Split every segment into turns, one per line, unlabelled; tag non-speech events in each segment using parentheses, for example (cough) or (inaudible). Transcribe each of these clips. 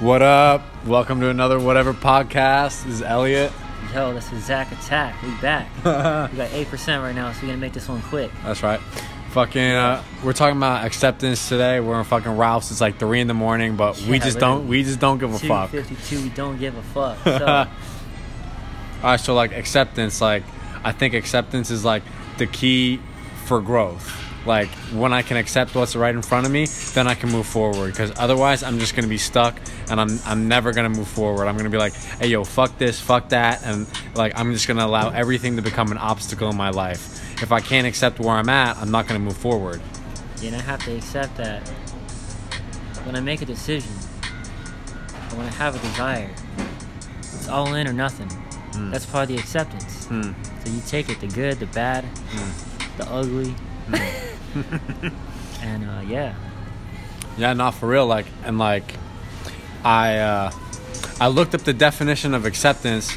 What up? Welcome to another whatever podcast. This is Elliot.
Yo, this is Zach Attack. We back. (laughs) we got eight percent right now, so we're gonna make this one quick.
That's right. Fucking, uh, we're talking about acceptance today. We're in fucking Ralph's. It's like three in the morning, but we
Yeah,
just don't. We just don't give a fuck.
fifty-two. We don't give a fuck. (laughs) So,
All right, so like acceptance, like I think acceptance is like the key for growth. Like when I can accept what's right in front of me, then I can move forward. Because otherwise, I'm just gonna be stuck, and I'm I'm never gonna move forward. I'm gonna be like, hey yo, fuck this, fuck that, and like I'm just gonna allow everything to become an obstacle in my life. If I can't accept where I'm at, I'm not gonna move forward.
and I have to accept that when I make a decision, or when I have a desire, it's all in or nothing.
Hmm.
That's part of the acceptance.
Hmm.
So you take it, the good, the bad, the ugly, (laughs) and uh, yeah.
Yeah, not for real. Like, and like, I uh, I looked up the definition of acceptance,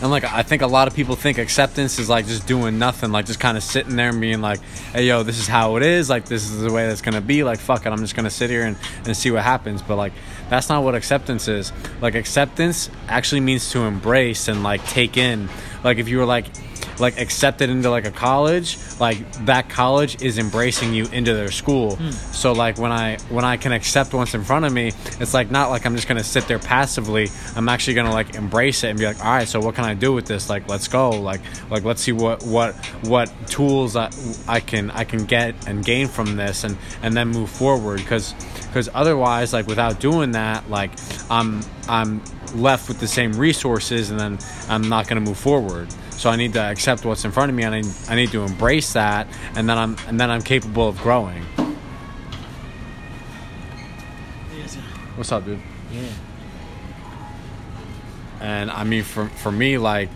and like, I think a lot of people think acceptance is like just doing nothing, like just kind of sitting there and being like, "Hey, yo, this is how it is. Like, this is the way that's gonna be. Like, fuck it, I'm just gonna sit here and, and see what happens." But like, that's not what acceptance is. Like, acceptance actually means to embrace and like take in. Like, if you were like like accepted into like a college like that college is embracing you into their school. Hmm. So like when i when i can accept what's in front of me it's like not like i'm just gonna sit there passively. I'm actually gonna like embrace it and be like all right so what can i do with this? Like let's go. Like like let's see what what what tools i, I can i can get and gain from this and and then move forward. Because because otherwise like without doing that like i'm i'm left with the same resources and then i'm not going to move forward so i need to accept what's in front of me and I, I need to embrace that and then i'm and then i'm capable of growing what's up dude
Yeah.
and I mean for for me like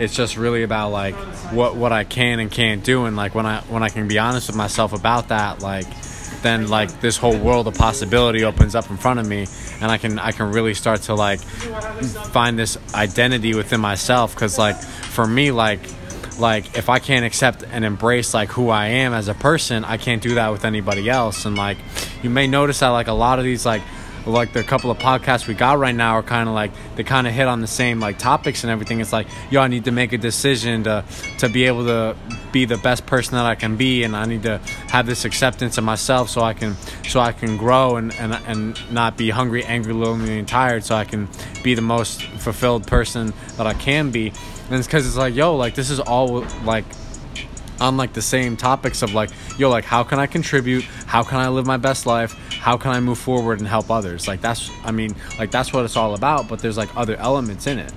it's just really about like what what I can and can't do and like when I when I can be honest with myself about that like then like this whole world of possibility opens up in front of me and I can I can really start to like find this identity within myself cuz like for me like like if I can't accept and embrace like who I am as a person, I can't do that with anybody else. And like you may notice that like a lot of these like like the couple of podcasts we got right now are kind of like they kind of hit on the same like topics and everything. It's like yo, I need to make a decision to to be able to be the best person that I can be, and I need to have this acceptance of myself so I can so I can grow and and and not be hungry, angry, lonely, and tired. So I can be the most fulfilled person that I can be. And it's because it's like yo, like this is all like on like the same topics of like yo like how can i contribute how can i live my best life how can i move forward and help others like that's i mean like that's what it's all about but there's like other elements in it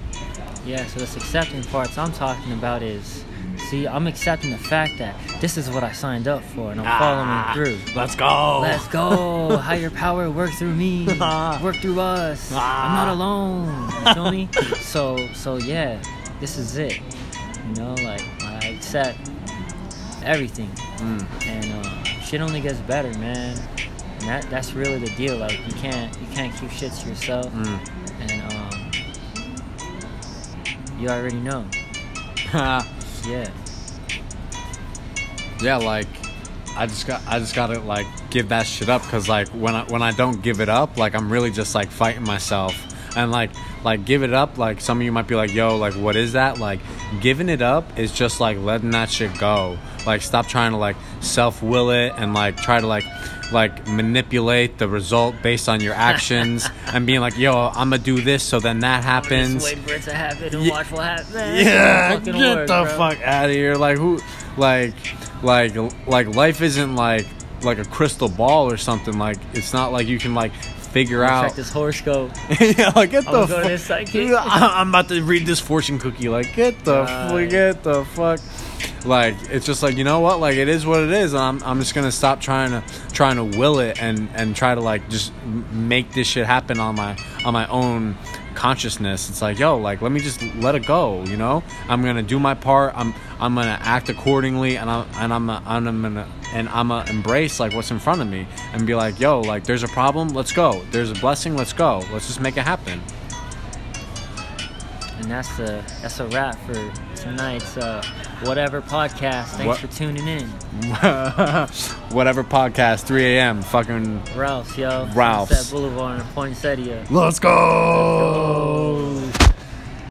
Yeah, so this accepting parts I'm talking about is, see, I'm accepting the fact that this is what I signed up for, and I'm
Ah.
following through.
let's go
Let's go! (laughs) Higher power, work through me, (laughs) work through us. I'm not
Ah.
alone. You feel me? (laughs) So, so yeah, this is it. You know, like I accept everything,
Mm.
and uh, shit only gets better, man. And that that's really the deal. Like you can't you can't keep shit to yourself,
Mm.
and um, you already know. (laughs) Yeah.
yeah like i just got i just gotta like give that shit up because like when i when i don't give it up like i'm really just like fighting myself and like like give it up like some of you might be like yo like what is that like giving it up is just like letting that shit go like stop trying to like self-will it and like try to like like manipulate the result based on your actions (laughs) and being like yo i'm gonna do this so then that happens
Just wait for it to happen and
Yeah.
watch what happens.
Yeah, get
work,
the
bro.
fuck out of here. Like who, like, like, like life isn't like like a crystal ball or something. Like it's not like you can like figure out.
Check this horoscope. (laughs)
yeah, like get
I'm
the
go to psychic. (laughs)
I'm about to read this fortune cookie. Like get the fuck, get the fuck. Like it's just like you know what? Like it is what it is. I'm I'm just gonna stop trying to trying to will it and and try to like just make this shit happen on my on my own consciousness. It's like yo, like let me just let it go. You know, I'm gonna do my part. I'm I'm gonna act accordingly, and I'm and I'm and I'm gonna and I'm gonna embrace like what's in front of me and be like yo, like there's a problem. Let's go. There's a blessing. Let's go. Let's just make it happen.
And that's the that's a wrap for tonight's uh, Whatever podcast. Thanks
What-
for tuning in. (laughs)
Whatever podcast, 3 a.m. Fucking
Ralph's, yo.
Ralph's.
Sunset Boulevard in Poinsettia.
let's go.